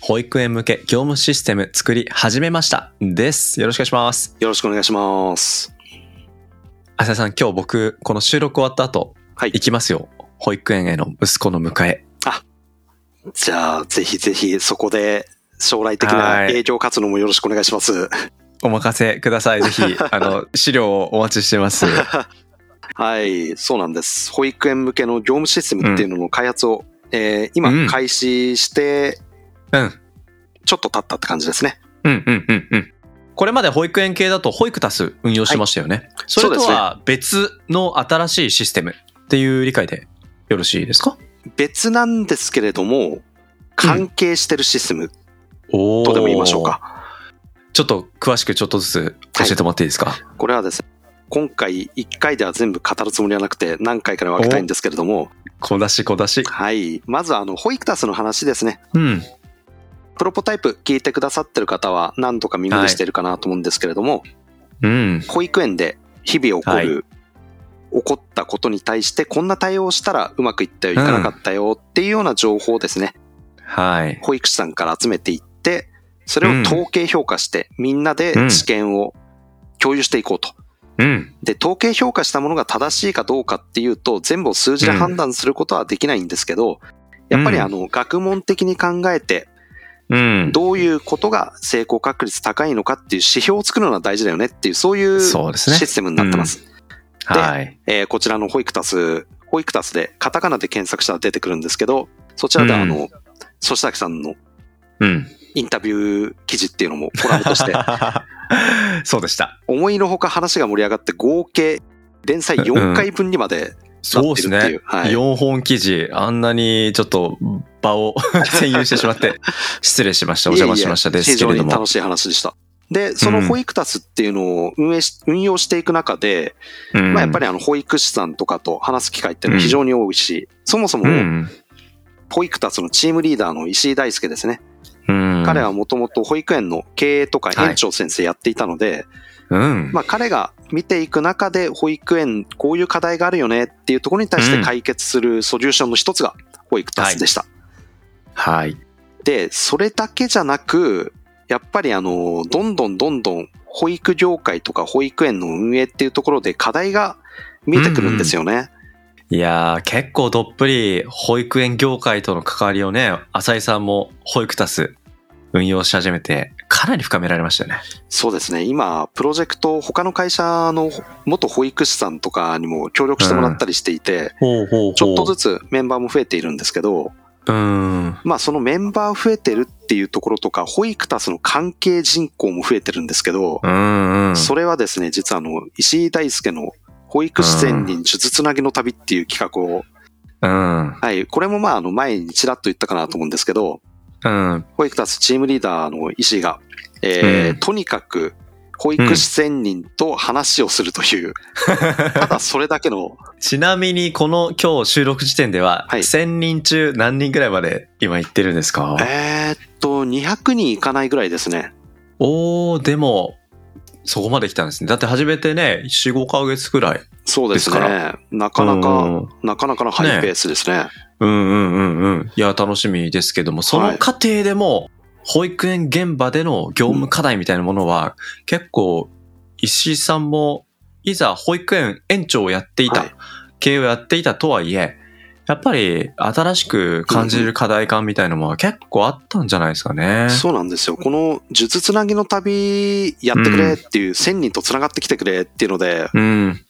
保育園向け業務システム作り始めました。です。よろしくお願いします。よろしくお願いします。浅井さん、今日僕、この収録終わった後、はい行きますよ。保育園への息子の迎え。じゃあ、ぜひぜひそこで将来的なはい営業活動もよろしくお願いします。お任せください。ぜひ、あの、資料をお待ちしてます。はい、そうなんです。保育園向けの業務システムっていうのの開発を、えー今うん開始してうん。ちょっと経ったって感じですね。うん、うん、うん、うん。これまで保育園系だと保育タス運用してましたよね。それとは別の新しいシステムっていう理解でよろしいですか？別なんですけれども、関係してるシステムおとでも言いましょう。か。ちょっと詳しくちょっとずつ教えてもらっていいですか、これはですね、今回1回では全部語るつもりはなくて何回かに分けたいんですけれども、小出し小出し。はい。まずあの、保育タスの話ですね。うん。プロポタイプ聞いてくださってる方は何度か耳にしてるかなと思うんですけれども、うん。保育園で日々起こる、は起こったことに対してこんな対応をしたらうまくいったよ、いかなかったよっていうような情報をですね、はい。保育士さんから集めていって、それを統計評価してみんなで知見を共有していこうと。うん。で、統計評価したものが正しいかどうかっていうと、全部を数字で判断することはできないんですけど、やっぱりあの、学問的に考えて、うん。どういうことが成功確率高いのかっていう指標を作るのは大事だよねっていう、そういうシステムになってます。ではい。えーこちらの保育タス、保育タスでカタカナで検索したら出てくるんですけど、そちらであの、粗崎さんのうん。インタビュー記事っていうのもコラムとして、そうでした。思いのほか話が盛り上がって合計連載4回分にまでそうですねなってるっていう。はい4本記事、あんなにちょっと場を 占有してしまって、失礼しました。お邪魔しましたですけれども非常に楽。しい話でした。で、その保育タスっていうのを運営し、運用していく中で、うんまあやっぱりあの保育士さんとかと話す機会っていうのは非常に多いし、そもそもうん。保育タスのチームリーダーの石井大輔ですね。うん。彼はもともと保育園の経営とか園長先生やっていたので、うん。まあ彼が見ていく中で保育園こういう課題があるよねっていうところに対して解決するソリューションの一つが保育タスでした。はい。で、それだけじゃなく、やっぱりあの、どんどんどんどん保育業界とか保育園の運営っていうところで課題が見えてくるんですよね。いやー、結構どっぷり保育園業界との関わりをね、浅井さんも保育タス運用し始めて、かなり深められましたよね。そうですね。今、プロジェクト、他の会社の元保育士さんとかにも協力してもらったりしていて、ほうほうちょっとずつメンバーも増えているんですけど、つ。うん。まあそのメンバー増えてるっていうところとか、保育タスの関係人口も増えてるんですけど、うんうん。それはですね、実はあの、石井大輔の保育士専任術つなぎの旅っていう企画を、うん。はい、これもまああの前にちらっと言ったかなと思うんですけど、うん。保育タスチームリーダーの石井が、えーうんとにかく保育士専任と話をするという、ただそれだけの、ちなみにこの今日収録時点では、はい1000人中何人ぐらいまで今行ってるんですか？えーっと、200人いかないぐらいですね。おー、でも、そこまで来たんですね。だって始めてね、4、5ヶ月くらい。そうですね。なかなうか、んなかなかのハイペースですね。うんうんうんうん。いや、楽しみですけども、その過程でも、保育園現場での業務課題みたいなものは、結構、石井さんも、いざ保育園園長をやっていた、はい経営をやっていたとはいえ、やっぱり新しく感じる課題感みたいなのは結構あったんじゃないですかね。そうなんですよ。この術つなぎの旅やってくれっていう、1000人と繋がってきてくれっていうので、うん。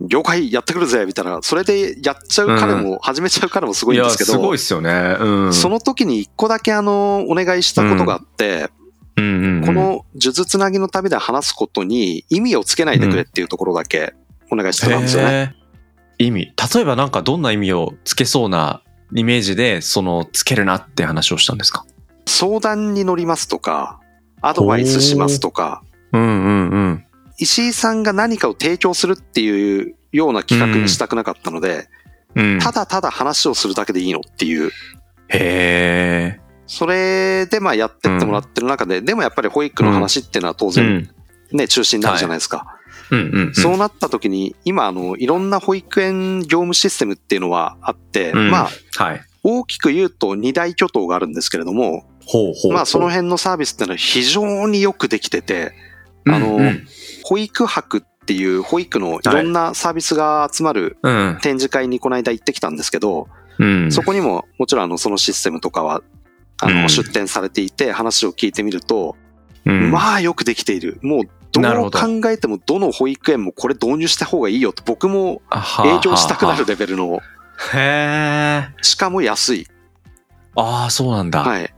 了解やってくるぜみたいな、それでやっちゃう彼も、始めちゃう彼もすごいんですけいや、すごいどっ、すよね。うん。その時に一個だけあの、お願いしたことがあって、うんうんうん、この術つなぎの旅で話すことに意味をつけないでくれっていうところだけお願いしてたんですよね。意味。例えばなんかどんな意味をつけそうなイメージで、その、つけるなって話をしたんですか？相談に乗りますとか、アドバイスしますとか、うんうんうん。石井さんが何かを提供するっていうような企画にしたくなかったので、うん。ただただ話をするだけでいいのっていう、へえ。それでまあやってってもらってる中で、でもやっぱり保育の話っていうのは当う然ん。ね、中心になるじゃないですか。うんうんうん。そうなった時に、今あの、いろんな保育園業務システムっていうのはあって、うんまあ、はい。大きく言うと二大巨頭があるんですけれども、ほうほう。まあその辺のサービスっていうのは非常によくできてて、あのうんうん保育博っていう保育のいろんなサービスが集まるうん。展示会にこの間行ってきたんですけど、うん。そこにももちろんあのそのシステムとかはあうんの出展されていて話を聞いてみると、うん、まあよくできている。もうどう考えてもどの保育園もこれ導入した方がいいよと僕も営業したくなるはレベルの、はへえ。しかも安い。ああ、そうなんだ。はい。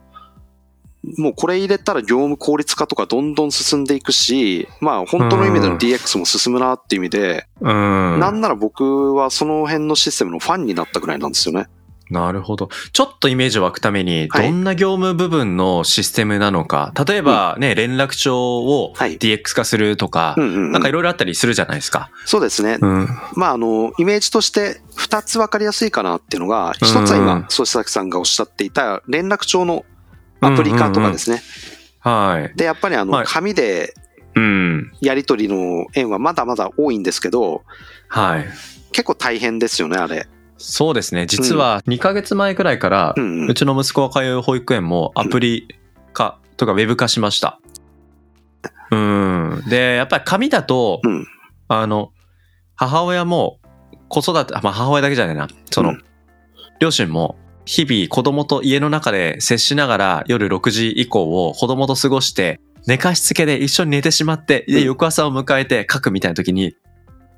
もうこれ入れたら業務効率化とかどんどん進んでいくし、まあ本当の意味でのうん DX も進むなっていう意味で、うん。なんなら僕はその辺のシステムのファンになったぐらいなんですよね。なるほど。ちょっとイメージ湧くために、はいどんな業務部分のシステムなのか。例えばね、連絡帳をはい DX 化するとかう、んうんうんなんかいろいろあったりするじゃないですか。そうですね。うん。まああの、イメージとして二つわかりやすいかなっていうのが、一つはうん今、総志崎さんがおっしゃっていた連絡帳のアプリ化とかですね。はい。で、やっぱりあの、はい紙でうん。やり取りの円はまだまだ多いんですけど、はい。結構大変ですよね、あれ。そうですね。実は2ヶ月前くらいからう、ちの息子が通う保育園もアプリ化とかウェブ化しました。うん。で、やっぱり紙だと、うんあの、母親も子育て、あまあ母親だけじゃないな。その、うん両親も日々子供と家の中で接しながら夜6時以降を子供と過ごして、寝かしつけで一緒に寝てしまって、で、うん。翌朝を迎えて書くみたいな時に、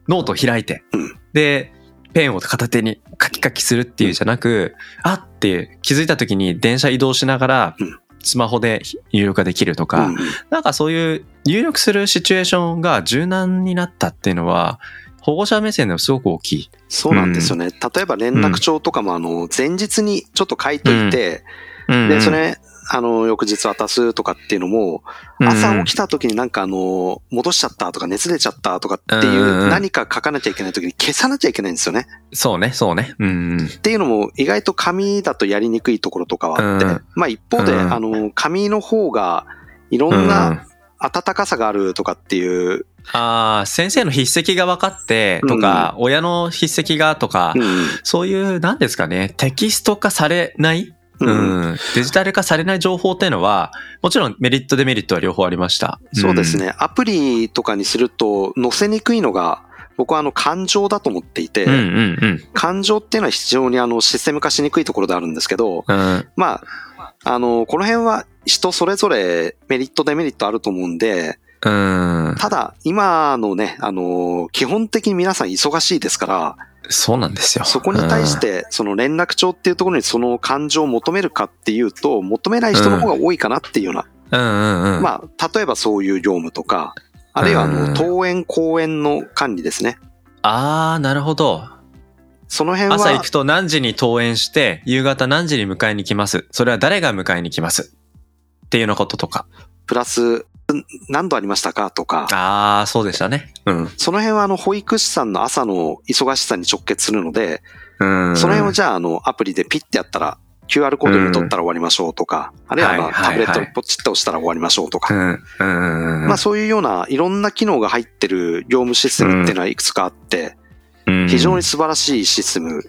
ノートを開いて、うん。で、ペンを片手にカキカキするっていうじゃなく、あって気づいた時に電車移動しながらうん、スマホで入力ができるとか、なんかそういう入力するシチュエーションが柔軟になったっていうのは、保護者目線でもすごく大きい。そうなんですよね。例えば連絡帳とかもあの、前日にちょっと書いといて、で、それ、あの、翌日渡すとかっていうのも、朝起きた時になんかあの、戻しちゃったとか熱出ちゃったとかっていうんうんううん何か書かなきゃいけない時に消さなきゃいけないんですよね。そうね、そうね。うん。っていうのも意外と紙だとやりにくいところとかはあって、うんまあ一方で、うんあの、紙の方がいろんな温かさがあるとかっていう、ああ、先生の筆跡が分かってとか、親の筆跡がとか、うんそういう、なんですかね、テキスト化されない、ううんん、デジタル化されない情報っていうのは、もちろんメリットデメリットは両方ありました。そうですね。アプリとかにすると載せにくいのが、僕はあの感情だと思っていて、うん。うんうんうん。感情っていうのは非常にあのシステム化しにくいところであるんですけど、うん、まあ、あの、この辺は人それぞれメリットデメリットあると思うんで、うん。ただ今のね、あの、基本的に皆さん忙しいですから、そうなんですよ。そこに対して、その連絡帳っていうところにその感情を求めるかっていうと、求めない人の方が多いかなっていうような、うん、うんうんうん。まあ、例えばそういう業務とか、あるいはあの、うん登園公園の管理ですね。ああ、なるほど。その辺は、朝行くと何時に登園して、夕方何時に迎えに来ます。それは誰が迎えに来ます。っていうようなこととか。プラス、何度ありましたか？とか、ああ、そうでしたね。うん。その辺はあの、保育士さんの朝の忙しさに直結するので、うん。その辺をじゃあ、あの、アプリでピッてやったら、QR コードに取ったら終わりましょうとか、あるいはまあタブレットにポチッと押したら終わりましょうとか、うん。うん。まあそういうようないろんな機能が入ってる業務システムっていうのはいくつかあって、うん非常に素晴らしいシステム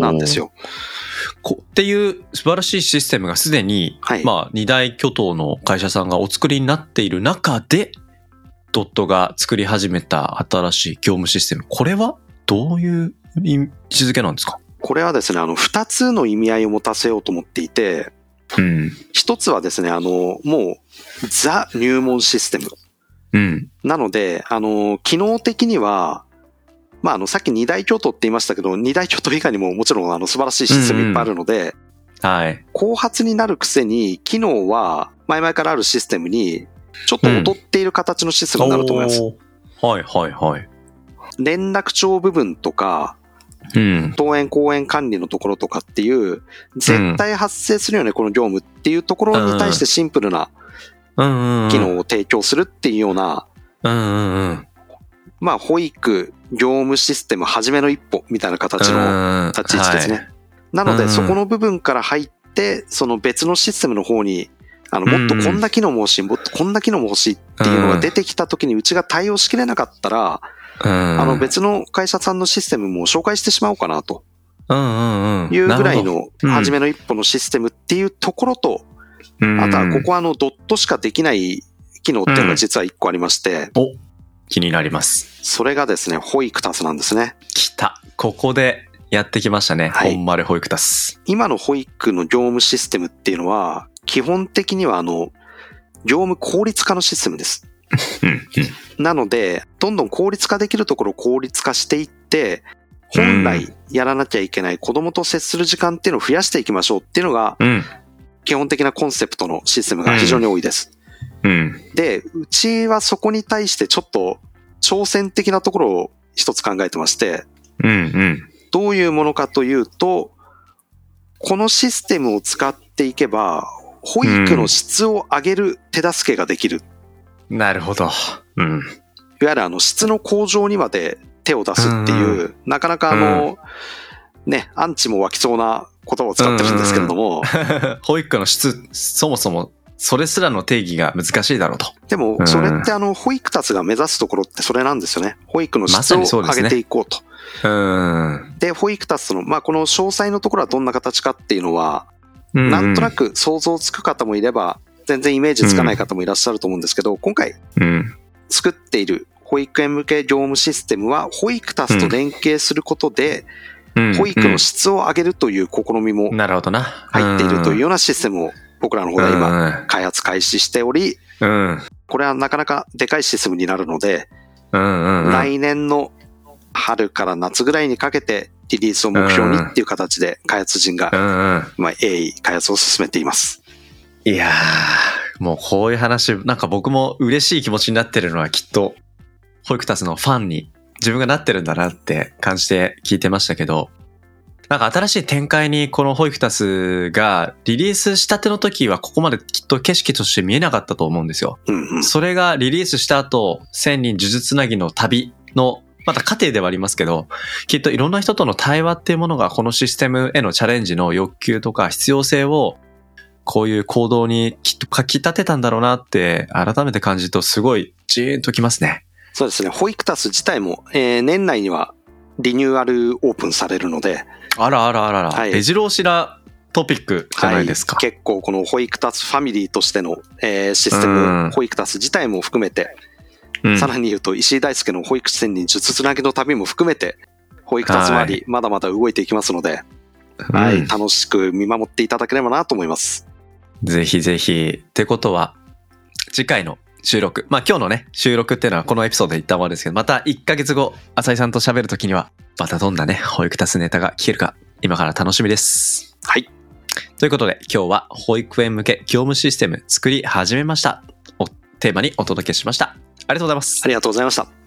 なんですよ。こっていう素晴らしいシステムがすでに、はいまあ、二大巨頭の会社さんがお作りになっている中で、ドットが作り始めた新しい業務システム。これはどういう位置づけなんですか？これはですね、あの、二つの意味合いを持たせようと思っていて、うん。一つはですね、あの、もう、ザ入門システム。うん。なので、あの、機能的には、まあ、あの、さっき二大巨頭って言いましたけど、二大巨頭以外にももちろんあの素晴らしいシステムいっぱいあるので、はい。後発になるくせに、機能は前々からあるシステムに、ちょっと劣っている形のシステムになると思います。おーはいはいはい。連絡帳部分とか、うん。登園公園管理のところとかっていう、絶対発生するよね、この業務っていうところに対してシンプルな機能を提供するっていうような、うんうんうん。まあ、保育、業務システム、初めの一歩みたいな形の立ち位置ですね。なので、そこの部分から入って、その別のシステムの方に、あの、もっとこんな機能も欲しい、もっとこんな機能も欲しいっていうのが出てきた時にうちが対応しきれなかったら、うん、あの別の会社さんのシステムも紹介してしまおうかなと。うんうんうん。いうぐらいのうん。初めの一歩のシステムっていうところと、あとはここは、はあのドットしかできない機能っていうのが実は一個ありまして、お気になります。それがですね、ホイクタスなんですね。来た。ここでやってきましたね。はいほんまる保育タス。今の保育の業務システムっていうのは、基本的にはあの、業務効率化のシステムです。なので、どんどん効率化できるところを効率化していって、本来やらなきゃいけない子供と接する時間っていうのを増やしていきましょうっていうのが、うん。基本的なコンセプトのシステムが非常に多いです。うん。で、うちはそこに対してちょっと挑戦的なところを一つ考えてまして、うんうん。どういうものかというと、このシステムを使っていけば、保育の質を上げる手助けができる。なるほど。うん。いわゆるあの質の向上にまで手を出すっていう、うなかなかあの、ね、アンチも湧きそうな言葉を使ってるんですけれども、保育の質、そもそも、それすらの定義が難しいだろうと。でもそれってあの、保育たちが目指すところってそれなんですよね。保育の質を上げていこうと。うん。で、保育たちの、まあこの詳細のところはどんな形かっていうのは、ななんとなく想像つく方もいれば、全然イメージつかない方もいらっしゃると思うんですけど、今回うん。作っている保育園向け業務システムは、保育タスと連携することで、うん。保育の質を上げるという試みもなるほどな。入っているというようなシステムを僕らの方で今今。開発開始しており、うん。これはなかなかでかいシステムになるので、うんうんうん。来年の春から夏ぐらいにかけてリリースを目標にっていう形で開発陣が、うんうん。まあ、鋭意開発を進めています。いやー、もうこういう話、なんか僕も嬉しい気持ちになってるのはきっと、保育タスのファンに自分がなってるんだなって感じて聞いてましたけど、なんか新しい展開にこの保育タスがリリースしたての時はここまできっと景色として見えなかったと思うんですよ。うんうん。それがリリースした後、千人呪術つなぎの旅の、また過程ではありますけど、きっといろんな人との対話っていうものがこのシステムへのチャレンジの欲求とか必要性を、こういう行動にきっと書き立てたんだろうなって改めて感じるとすごいジーンときますね。そうですね。保育タス自体も、えー年内にはリニューアルオープンされるので、あらあらあらあら、はい。目白押しなトピックじゃないですか。はい。結構この保育タスファミリーとしての、えーシステうん。ム、保育タス自体も含めて、うん。さらに言うと石井大輔の保育士専任術つなぎの旅も含めて、保育タス周り、まだまだ動いていきますので、はい、うん楽しく見守っていただければなと思います。ぜひぜひ。ってことは、次回の収録。まあ今日のね、収録っていうのはこのエピソードで言ったものですけど、また1ヶ月後、浅井さんと喋るときには、またどんなね、保育タスネタが聞けるか、今から楽しみです。はい。ということで、今日は保育園向け業務システム作り始めました。をテーマにお届けしました。ありがとうございますあ。りがとうございました。